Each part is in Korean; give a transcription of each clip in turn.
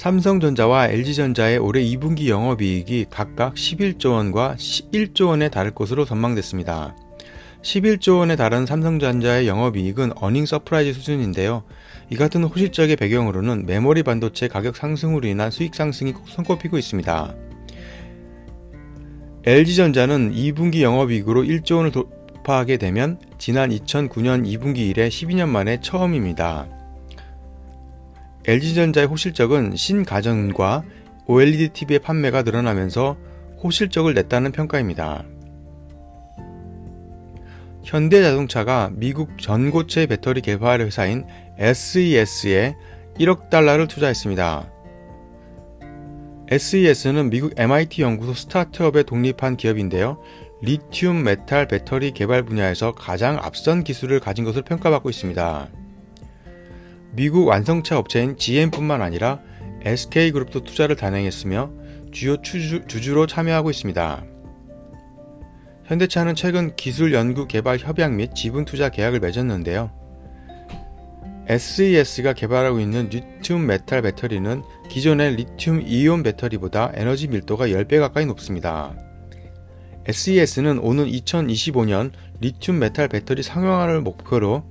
삼성전자와 LG전자의 올해 2분기 영업이익이 각각 11조 원과 1조 원에 달할 것으로 전망됐습니다. 11조 원에 달한 삼성전자의 영업이익은 earning surprise 수준인데요. 이 같은 호실적의 배경으로는 메모리 반도체 가격 상승으로 인한 수익 상승이 손꼽히고 있습니다. LG전자는 2분기 영업이익으로 1조 원을 돌파하게 되면 지난 2009년 2분기 이래 12년 만에 처음입니다. LG전자의 호실적은 신가전과 OLED TV의 판매가 늘어나면서 호실적을 냈다는 평가입니다. 현대자동차가 미국 전고체 배터리 개발 회사인 SES에 1억 달러를 투자했습니다. SES는 미국 MIT 연구소 스타트업에 독립한 기업인데요. 리튬 메탈 배터리 개발 분야에서 가장 앞선 기술을 가진 것으로 평가받고 있습니다. 미국 완성차 업체인 GM뿐만 아니라 SK그룹도 투자를 단행했으며 주요 주주, 주주로 참여하고 있습니다. 현대차는 최근 기술 연구 개발 협약 및 지분 투자 계약을 맺었는데요. SES가 개발하고 있는 리튬 메탈 배터리는 기존의 리튬 이온 배터리보다 에너지 밀도가 10배 가까이 높습니다. SES는 오는 2025년 리튬 메탈 배터리 상용화를 목표로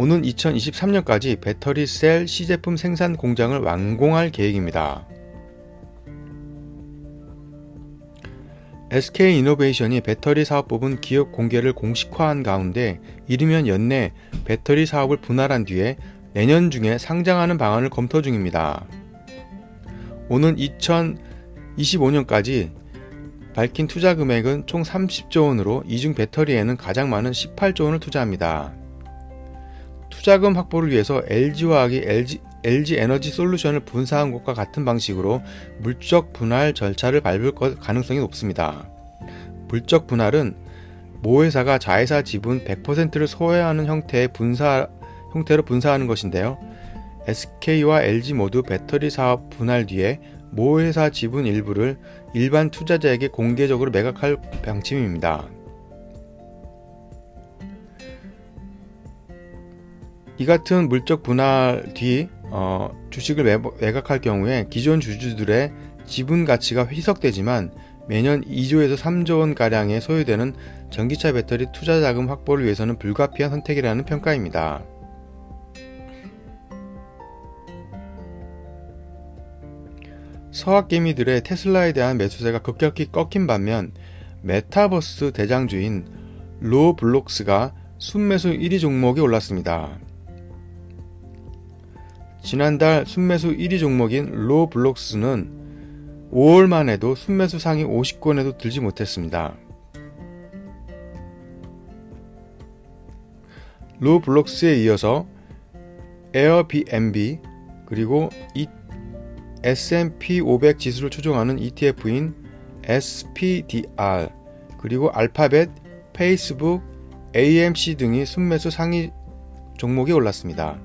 오는 2023년까지 배터리 셀 시제품 생산 공장을 완공할 계획입니다. SK 이노베이션이 배터리 사업 부분 기업 공개를 공식화한 가운데 이르면 연내 배터리 사업을 분할한 뒤에 내년 중에 상장하는 방안을 검토 중입니다. 오는 2025년까지 밝힌 투자 금액은 총 30조 원으로 이중 배터리에는 가장 많은 18조 원을 투자합니다. 투자금 확보를 위해서 LG화학이 LG, LG 에너지 솔루션을 분사한 것과 같은 방식으로 물적 분할 절차를 밟을 가능성이 높습니다. 물적 분할은 모 회사가 자회사 지분 100%를 소유하는 형태의 분사 형태로 분사하는 것인데요. SK와 LG 모두 배터리 사업 분할 뒤에 모 회사 지분 일부를 일반 투자자에게 공개적으로 매각할 방침입니다. 이 같은 물적 분할 뒤 어, 주식을 매각할 경우에 기존 주주들의 지분 가치가 희석되지만 매년 2조에서 3조 원 가량의 소요되는 전기차 배터리 투자 자금 확보를 위해서는 불가피한 선택이라는 평가입니다. 서학개미들의 테슬라에 대한 매수세가 급격히 꺾인 반면 메타버스 대장주인 로블록스가 순매수 1위 종목에 올랐습니다. 지난달 순매수 1위 종목인 로블록스는 5월만 해도 순매수 상위 50권에도 들지 못했습니다. 로블록스에 이어서 에어비앤비 그리고 이 S&P 500 지수를 추종하는 ETF인 SPDR 그리고 알파벳, 페이스북, AMC 등이 순매수 상위 종목에 올랐습니다.